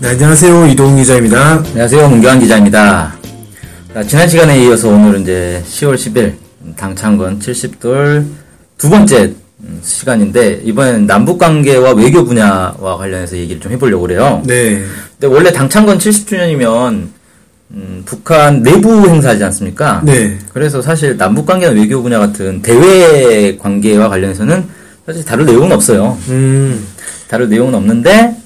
네, 안녕하세요. 이동 기자입니다. 안녕하세요. 문경환 기자입니다. 자, 지난 시간에 이어서 오늘은 이제 10월 10일 당창건 70돌 두 번째 음, 시간인데 이번엔 남북 관계와 외교 분야와 관련해서 얘기를 좀 해보려고 그래요. 네. 근데 원래 당창건 70주년이면 음, 북한 내부 행사지 않습니까? 네. 그래서 사실 남북 관계나 외교 분야 같은 대외 관계와 관련해서는 사실 다룰 내용은 없어요. 음, 다룰 내용은 없는데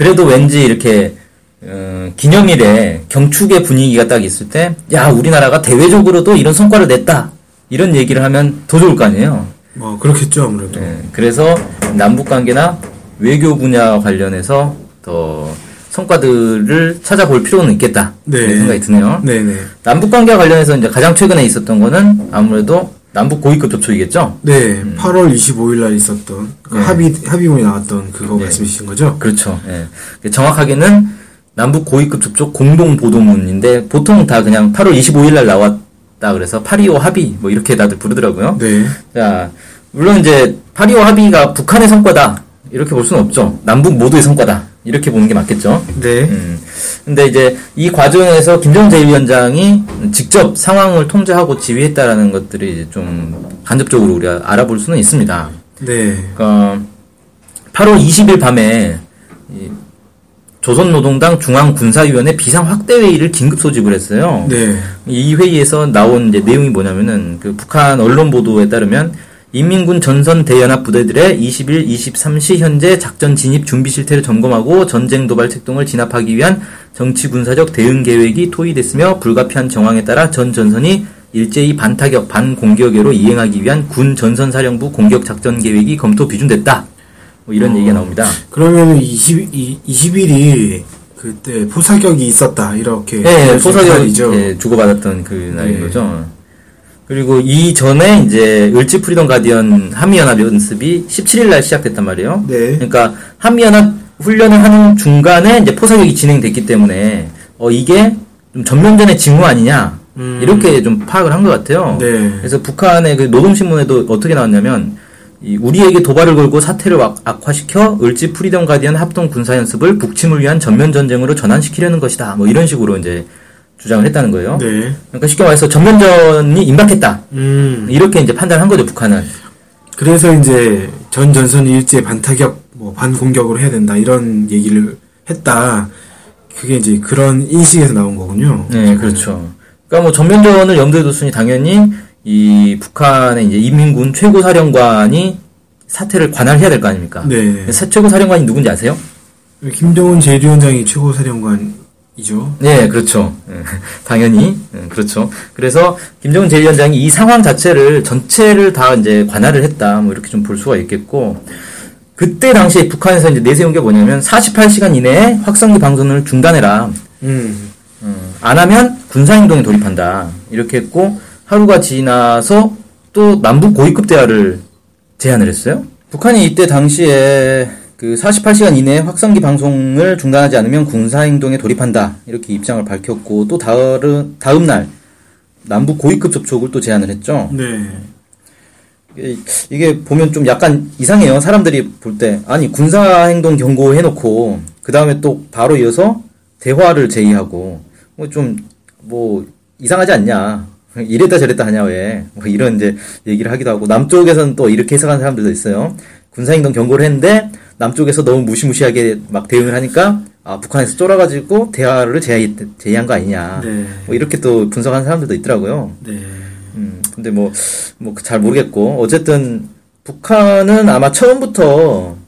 그래도 왠지 이렇게 어, 기념일에 경축의 분위기가 딱 있을 때, 야 우리나라가 대외적으로도 이런 성과를 냈다 이런 얘기를 하면 더 좋을 거 아니에요. 뭐, 그렇겠죠, 아무래도. 예, 그래서 남북 관계나 외교 분야 관련해서 더 성과들을 찾아볼 필요는 있겠다 네. 생각이 드네요. 네네. 남북 관계와 관련해서 이제 가장 최근에 있었던 거는 아무래도 남북 고위급 접촉이겠죠. 네, 8월 25일 날 있었던 그 네. 합의, 합의문이 나왔던 그거 네. 말씀이신 거죠? 그렇죠. 예. 정확하게는 남북 고위급 접촉 공동 보도문인데 보통 다 그냥 8월 25일 날 나왔다 그래서 8.25 합의 뭐 이렇게 다들 부르더라고요. 네. 자, 물론 이제 8.25 합의가 북한의 성과다 이렇게 볼 수는 없죠. 남북 모두의 성과다 이렇게 보는 게 맞겠죠. 네. 음. 근데 이제 이 과정에서 김정은 제1위원장이 직접 상황을 통제하고 지휘했다라는 것들이 이제 좀 간접적으로 우리가 알아볼 수는 있습니다. 네. 그러니까 8월 20일 밤에 이 조선노동당 중앙군사위원회 비상확대회의를 긴급 소집을 했어요. 네. 이 회의에서 나온 이제 내용이 뭐냐면은 그 북한 언론 보도에 따르면 인민군 전선 대연합 부대들의 20일, 23시 현재 작전 진입 준비 실태를 점검하고 전쟁 도발 책동을 진압하기 위한 정치 군사적 대응 계획이 토의됐으며 불가피한 정황에 따라 전 전선이 일제히 반타격, 반공격으로 이행하기 위한 군 전선 사령부 공격 작전 계획이 검토 비준됐다. 뭐 이런 얘기가 나옵니다. 그러면 20, 이, 20일이 그때 포사격이 있었다, 이렇게. 예, 볼수 있는 포사격 날이죠. 예, 주고받았던 그 날인 네. 거죠. 그리고 이전에 이제 을지 Freedom Guardian 한미연합 연습이 17일 날 시작됐단 말이에요. 네. 그러니까 한미연합 훈련을 하는 중간에 이제 포사격이 진행됐기 때문에 어 이게 좀 전면전의 징후 아니냐 음. 이렇게 좀 파악을 한 것 같아요. 네. 그래서 북한의 그 노동신문에도 어떻게 나왔냐면 이 우리에게 도발을 걸고 사태를 악- 악화시켜 을지 Freedom Guardian 합동 군사 연습을 북침을 위한 전면 전쟁으로 전환시키려는 것이다. 뭐 이런 식으로 이제 주장을 했다는 거예요. 네. 그러니까 쉽게 말해서 전면전이 임박했다. 음. 이렇게 이제 판단한 거죠, 북한은. 그래서 이제 전 전선이 일제 반타격, 뭐 반공격으로 해야 된다, 이런 얘기를 했다. 그게 이제 그런 인식에서 나온 거군요. 네, 그렇죠. 그러니까 뭐 전면전을 염두에 뒀으니 당연히 이 북한의 이제 인민군 최고 사령관이 사태를 관할해야 될 거 아닙니까? 네. 사- 최고 사령관이 누군지 아세요? 김정은 제1위원장이 최고 사령관 이죠. 네, 그렇죠. 예, 당연히 예, 그렇죠. 그래서 김정은 제1위원장이 이 상황 자체를 전체를 다 이제 관할을 했다. 뭐 이렇게 좀 볼 수가 있겠고 그때 당시에 북한에서 이제 내세운 게 뭐냐면 48시간 이내에 확성기 방송을 중단해라. 음. 어, 안 하면 군사행동에 돌입한다. 이렇게 했고, 하루가 지나서 또 남북 고위급 대화를 제안을 했어요. 북한이 이때 당시에 그 48시간 이내에 확성기 방송을 중단하지 않으면 군사행동에 돌입한다. 이렇게 입장을 밝혔고, 또 다음, 다음 날 남북 고위급 접촉을 또 제안을 했죠. 네. 이게- 보면 좀 약간 이상해요. 사람들이 볼 때. 아니, 군사행동 경고 해놓고, 그 다음에 또 바로 이어서 대화를 제의하고, 뭐 좀, 뭐, 이상하지 않냐. 이랬다 저랬다 하냐, 왜. 뭐 이런 이제 얘기를 하기도 하고, 남쪽에서는 또 이렇게 해석하는 사람들도 있어요. 군사행동 경고를 했는데, 남쪽에서 너무 무시무시하게 막 대응을 하니까, 아, 북한에서 쫄아가지고 대화를 제의, 제의한 거 아니냐. 네. 뭐 이렇게 또 분석하는 사람들도 있더라고요. 네. 음, 근데 뭐, 뭐, 잘 모르겠고, 어쨌든, 북한은 아마 처음부터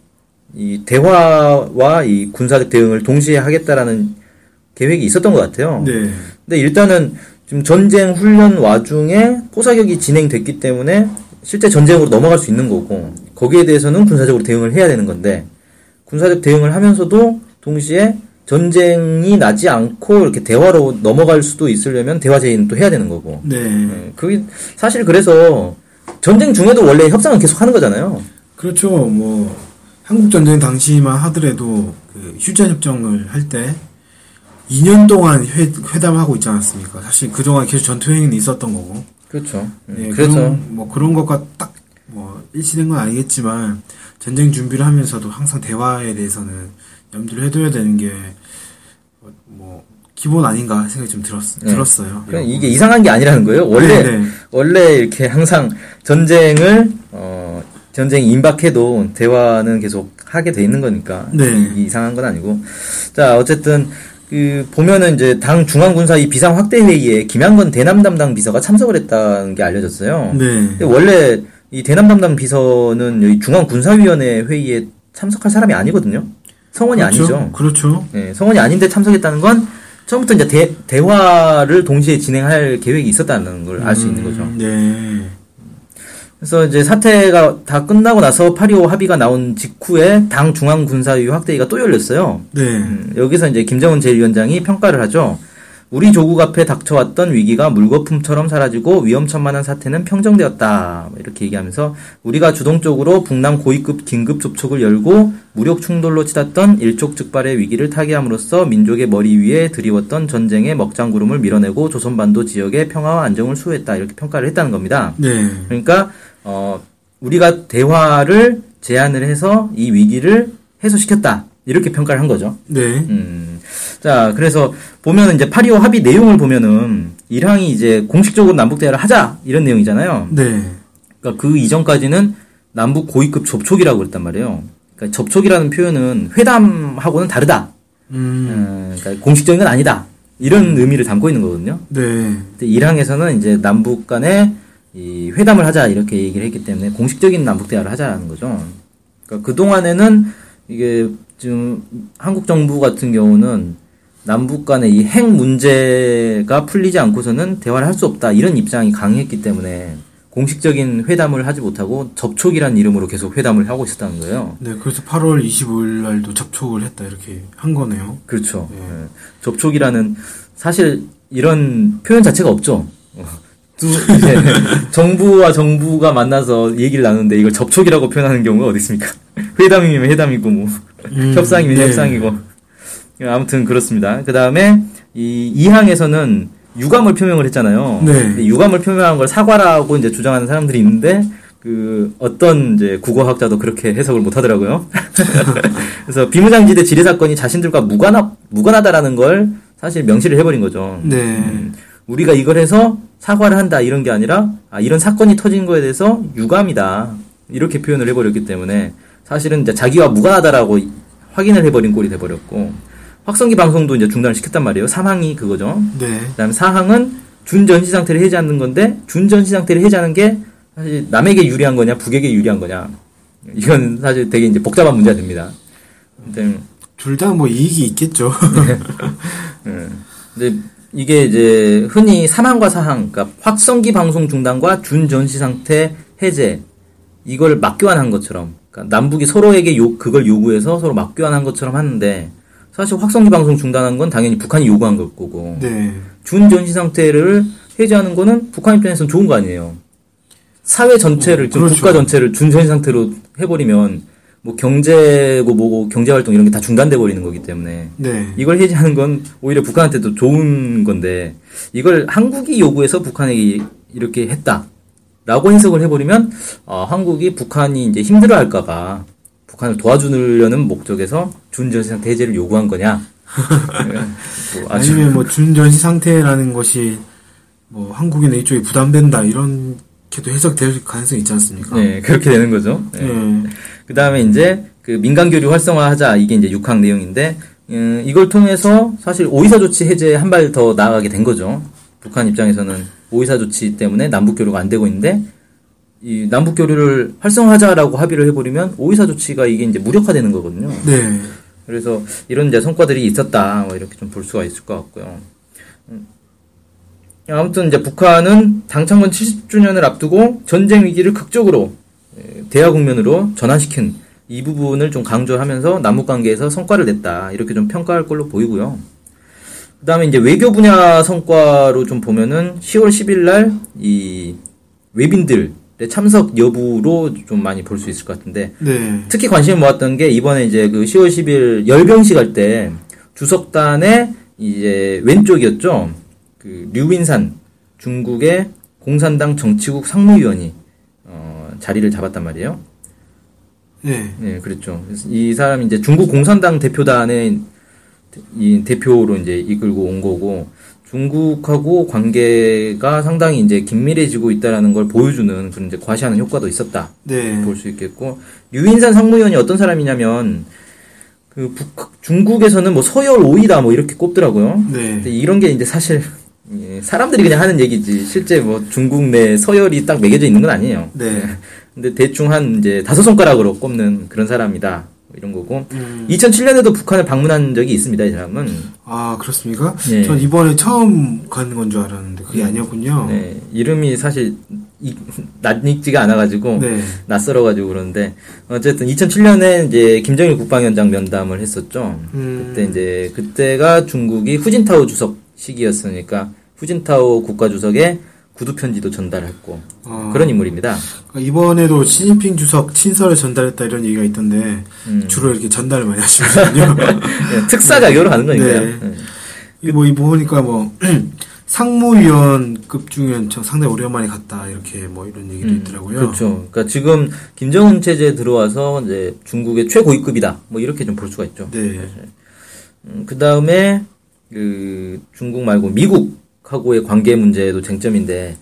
이 대화와 이 군사적 대응을 동시에 하겠다라는 계획이 있었던 것 같아요. 네. 근데 일단은 지금 전쟁 훈련 와중에 포사격이 진행됐기 때문에 실제 전쟁으로 넘어갈 수 있는 거고, 거기에 대해서는 군사적으로 대응을 해야 되는 건데, 군사적 대응을 하면서도 동시에 전쟁이 나지 않고 이렇게 대화로 넘어갈 수도 있으려면 대화 제의는 또 해야 되는 거고. 네. 예, 그게 사실 그래서 전쟁 중에도 원래 협상은 계속 하는 거잖아요. 그렇죠. 뭐 한국 전쟁 당시만 하더라도 그 휴전 협정을 할 때 2년 동안 회, 회담하고 있지 않았습니까? 사실 그동안 계속 전투 행위는 있었던 거고. 그렇죠. 네, 그래서 그런, 뭐 그런 것과 딱뭐 일치된 건 아니겠지만 전쟁 준비를 하면서도 항상 대화에 대해서는 염두를 해둬야 되는 게 뭐 기본 아닌가 생각이 좀 들었, 네. 들었어요. 그냥 이게 이상한 게 아니라는 거예요. 원래 네, 네. 원래 이렇게 항상 전쟁을 어 전쟁이 임박해도 대화는 계속 하게 돼 있는 거니까 네. 이상한 건 아니고 자 어쨌든 그 보면은 이제 당 중앙군사위 비상 확대 회의에 김양건 대남 담당 비서가 참석을 했다는 게 알려졌어요. 네. 원래 이 대남 담당 비서는 여기 중앙군사위원회 회의에 참석할 사람이 아니거든요. 성원이 그렇죠. 아니죠. 그렇죠. 예, 성원이 아닌데 참석했다는 건 처음부터 이제 대, 대화를 동시에 진행할 계획이 있었다는 걸 알수 있는 거죠. 음, 네. 그래서 이제 사태가 다 끝나고 나서 8.25 합의가 나온 직후에 당 중앙군사위 확대위가 또 열렸어요. 네. 음, 여기서 이제 김정은 제1위원장이 평가를 하죠. 우리 조국 앞에 닥쳐왔던 위기가 물거품처럼 사라지고 위험천만한 사태는 평정되었다. 이렇게 얘기하면서 우리가 주동적으로 북남 고위급 긴급 접촉을 열고 무력 충돌로 치닫던 일촉즉발의 위기를 타개함으로써 민족의 머리 위에 드리웠던 전쟁의 먹장구름을 밀어내고 조선반도 지역의 평화와 안정을 수호했다. 이렇게 평가를 했다는 겁니다. 네. 그러니까 어 우리가 대화를 제안을 해서 이 위기를 해소시켰다. 이렇게 평가를 한 거죠. 네. 음. 자, 그래서 보면은 이제 8.25 합의 내용을 보면은 일항이 이제 공식적으로 남북 대화를 하자 이런 내용이잖아요. 네. 그러니까 그 이전까지는 남북 고위급 접촉이라고 그랬단 말이에요. 그러니까 접촉이라는 표현은 회담하고는 다르다. 음. 어, 그러니까 공식적인 건 아니다. 이런 의미를 담고 있는 거거든요. 네. 근데 일항에서는 이제 남북 간에 이 회담을 하자 이렇게 얘기를 했기 때문에 공식적인 남북 대화를 하자는 거죠. 그러니까 그 동안에는 이게 지금 한국 정부 같은 경우는 남북 간의 이 핵 문제가 풀리지 않고서는 대화를 할 수 없다 이런 입장이 강했기 때문에 공식적인 회담을 하지 못하고 접촉이라는 이름으로 계속 회담을 하고 있었다는 거예요. 네. 그래서 8월 25일 날도 접촉을 했다 이렇게 한 거네요. 그렇죠. 예. 접촉이라는 사실 이런 표현 자체가 없죠. 어, 두 이제 정부와 정부가 만나서 얘기를 나누는데 이걸 접촉이라고 표현하는 경우가 어디 있습니까? 회담이면 회담이고 뭐 음, 협상이면 네. 협상이고 아무튼 그렇습니다. 그 다음에 이 이항에서는 유감을 표명을 했잖아요. 네. 유감을 표명한 걸 사과라고 이제 주장하는 사람들이 있는데 그 어떤 이제 국어학자도 그렇게 해석을 못 하더라고요. 그래서 비무장지대 지뢰 사건이 자신들과 무관하 무관하다라는 걸 사실 명시를 해버린 거죠. 네. 음, 우리가 이걸 해서 사과를 한다 이런 게 아니라 아, 이런 사건이 터진 거에 대해서 유감이다 이렇게 표현을 해버렸기 때문에 사실은 이제 자기와 무관하다라고 확인을 해버린 꼴이 돼버렸고 확성기 방송도 이제 중단을 시켰단 말이에요. 3항이 그거죠. 네. 그다음에 4항은 준전시 상태를 해제하는 건데 준전시 상태를 해제하는 게 사실 남에게 유리한 거냐 북에게 유리한 거냐 이건 사실 되게 이제 복잡한 문제가 됩니다. 둘 다 뭐 이익이 있겠죠. 예. 근데 이게 이제 흔히 3항과 4항, 그러니까 확성기 방송 중단과 준전시 상태 해제 이걸 맞교환한 것처럼, 그러니까 남북이 서로에게 요 그걸 요구해서 서로 맞교환한 것처럼 하는데 사실 확성기 방송 중단한 건 당연히 북한이 요구한 걸 거고 네. 준전시 상태를 해제하는 거는 북한 입장에서는 좋은 거 아니에요. 사회 전체를, 어, 그렇죠. 국가 전체를 준전시 상태로 해버리면 뭐 경제고 뭐고 경제 활동 이런 게 다 중단돼 버리는 거기 때문에 네. 이걸 해제하는 건 오히려 북한한테도 좋은 건데 이걸 한국이 요구해서 북한에게 이렇게 했다 라고 해석을 해버리면 아, 한국이 북한이 이제 힘들어할까봐 북한을 도와주려는 목적에서 준전시 상태 해제를 요구한 거냐? 뭐 아니면 뭐 준전시 상태라는 것이 뭐 한국이나 이쪽에 부담된다 이렇게도 해석될 가능성이 있지 않습니까? 네 그렇게 되는 거죠. 네. 네. 그 다음에 이제 그 민간 교류 활성화하자 이게 이제 6항 내용인데 음, 이걸 통해서 사실 오이사 조치 해제 한 발 더 나아가게 된 거죠. 북한 입장에서는 오이사 조치 때문에 남북 교류가 안 되고 있는데 이 남북 교류를 활성화하자라고 합의를 해버리면 오이사 조치가 이게 이제 무력화되는 거거든요. 네. 그래서 이런 이제 성과들이 있었다 뭐 이렇게 좀 볼 수가 있을 것 같고요. 음. 아무튼 이제 북한은 당창건 70주년을 앞두고 전쟁 위기를 극적으로 에, 대화 국면으로 전환시킨 이 부분을 좀 강조하면서 남북 관계에서 성과를 냈다 이렇게 좀 평가할 걸로 보이고요. 그다음에 이제 외교 분야 성과로 좀 보면은 10월 10일 날 이 외빈들의 참석 여부로 좀 많이 볼 수 있을 것 같은데 네. 특히 관심을 모았던 게 이번에 이제 그 10월 10일 열병식 할 때 주석단의 이제 왼쪽이었죠. 그 류윈산 중국의 공산당 정치국 상무위원이 어, 자리를 잡았단 말이에요. 네. 네, 그랬죠. 그래서 이 사람이 이제 중국 공산당 대표단의 이 대표로 이제 이끌고 온 거고 중국하고 관계가 상당히 이제 긴밀해지고 있다라는 걸 보여주는 그런 이제 과시하는 효과도 있었다. 네. 볼 수 있겠고 유인산 상무위원이 어떤 사람이냐면 그 북, 중국에서는 뭐 서열 5위다 뭐 이렇게 꼽더라고요. 네. 이런 게 이제 사실 예, 사람들이 그냥 하는 얘기지 실제 뭐 중국 내 서열이 딱 매겨져 있는 건 아니에요. 네. 근데 대충 한 이제 다섯 손가락으로 꼽는 그런 사람이다. 뭐 이런 거고. 음. 2007년에도 북한을 방문한 적이 있습니다, 이 사람은. 아, 그렇습니까? 예. 전 이번에 처음 가는 건 줄 알았는데 그게 아니었군요. 네, 이름이 사실 이, 낯익지가 않아가지고 네. 낯설어가지고 그러는데 어쨌든 2007년에 이제 김정일 국방위원장 면담을 했었죠. 음. 그때 이제 그때가 중국이 후진타오 주석 시기였으니까 후진타오 국가주석에 구두 편지도 전달했고 어. 그런 인물입니다. 그러니까 이번에도 시진핑 주석 친서를 전달했다 이런 얘기가 있던데 음. 주로 이렇게 전달을 많이 하시거든요. 네, 특사 자격으로 가는 거니까요. 네. 네. 이뭐 이거 보니까 뭐 상무위원급 저 상당히 오랜만에 갔다 이렇게 뭐 이런 얘기도 있더라고요. 그렇죠. 그러니까 지금 김정은 체제에 들어와서 이제 중국의 최고위급이다. 뭐 이렇게 좀 볼 수가 있죠. 네. 그 다음에 그 중국 말고 미국 하고의 관계 문제도 쟁점인데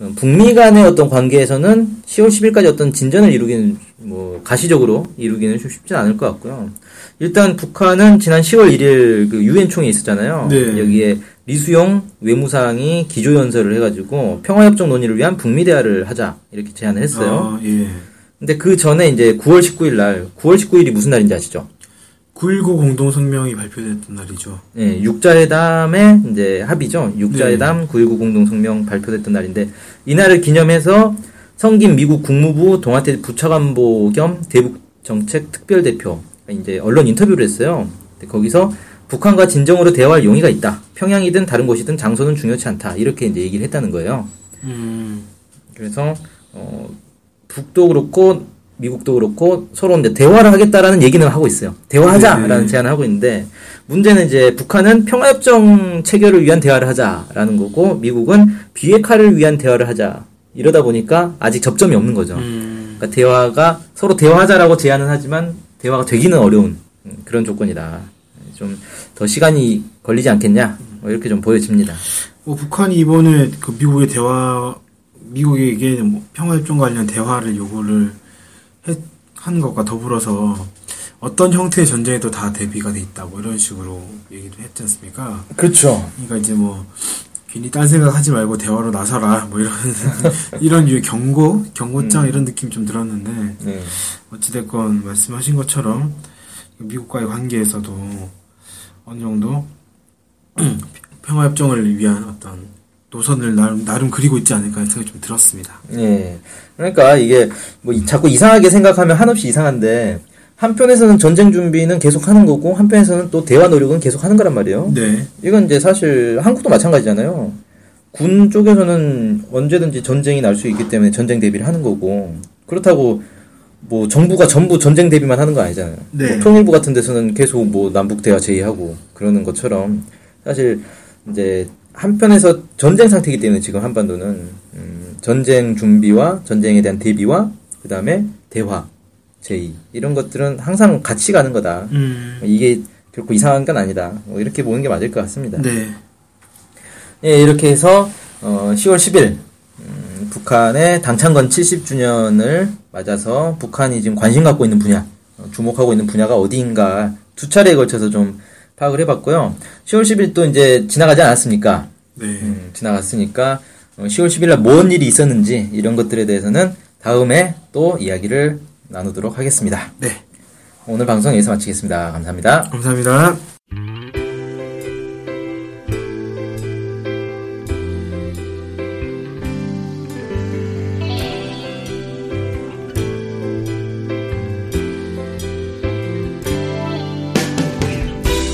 어, 북미 간의 어떤 관계에서는 10월 10일까지 어떤 진전을 이루기는 뭐 가시적으로 이루기는 좀 쉽지 않을 것 같고요. 일단 북한은 지난 10월 1일 그 유엔 총회 있었잖아요. 네. 여기에 리수용 외무상이 기조 연설을 해가지고 평화협정 논의를 위한 북미 대화를 하자 이렇게 제안을 했어요. 아, 예. 근데 그 전에 이제 9월 19일 날 9월 19일이 무슨 날인지 아시죠? 9.19 공동성명이 발표됐던 날이죠. 예, 육자회담의 이제 합의죠. 육자회담 네. 9.19 공동성명 발표됐던 날인데 이날을 기념해서 성김 미국 국무부 동아태 부차관보 겸 대북 정책 특별대표 이제 언론 인터뷰를 했어요. 거기서 북한과 진정으로 대화할 용의가 있다. 평양이든 다른 곳이든 장소는 중요치 않다. 이렇게 이제 얘기를 했다는 거예요. 음. 그래서 어, 북도 그렇고 미국도 그렇고 서로 이제 대화를 하겠다라는 얘기는 하고 있어요. 대화하자라는 네. 제안을 하고 있는데 문제는 이제 북한은 평화협정 체결을 위한 대화를 하자라는 거고 미국은 비핵화를 위한 대화를 하자 이러다 보니까 아직 접점이 없는 거죠. 음. 그러니까 대화가 서로 대화하자라고 제안은 하지만 대화가 되기는 어려운 음, 그런 조건이다. 좀 더 시간이 걸리지 않겠냐 뭐 이렇게 좀 보여집니다. 뭐 북한이 이번에 그 미국의 대화 미국에게 뭐 평화협정 관련 대화를 요구를 해, 한 것과 더불어서 어떤 형태의 전쟁에도 다 대비가 돼 있다 뭐 이런 식으로 얘기를 했지 않습니까? 그렇죠. 그러니까 이제 뭐 괜히 딴 생각 하지 말고 대화로 나서라 뭐 이런 이런 유의 경고 경고장 이런 느낌 좀 들었는데 네. 어찌됐건 말씀하신 것처럼 미국과의 관계에서도 어느 정도 평화협정을 위한 어떤 노선을 나름, 나름 그리고 있지 않을까 생각이 좀 들었습니다. 예. 그러니까 이게 뭐 이- 자꾸 이상하게 생각하면 한없이 이상한데 한편에서는 전쟁 준비는 계속 하는 거고 한편에서는 또 대화 노력은 계속 하는 거란 말이에요. 네. 이건 이제 사실 한국도 마찬가지잖아요. 군 쪽에서는 언제든지 전쟁이 날 수 있기 때문에 전쟁 대비를 하는 거고 그렇다고 뭐 정부가 전부 전쟁 대비만 하는 거 아니잖아요. 네. 뭐 통일부 같은 데서는 계속 뭐 남북 대화 제의하고 그러는 것처럼 사실 이제 한편에서 전쟁 상태이기 때문에 지금 한반도는 음, 전쟁 준비와 전쟁에 대한 대비와 그 다음에 대화 제의 이런 것들은 항상 같이 가는 거다. 음. 이게 결코 이상한 건 아니다. 뭐 이렇게 보는 게 맞을 것 같습니다. 네. 예, 이렇게 해서 어, 10월 10일 음, 북한의 당창건 70주년을 맞아서 북한이 지금 관심 갖고 있는 분야, 어, 주목하고 있는 분야가 어디인가 두 차례에 걸쳐서 좀 파악을 해봤고요. 10월 10일 또 이제 지나가지 않았습니까? 네. 음, 지나갔으니까 어, 10월 10일 날 뭔 일이 있었는지 이런 것들에 대해서는 다음에 또 이야기를 나누도록 하겠습니다. 네. 오늘 방송 여기서 마치겠습니다. 감사합니다. 감사합니다.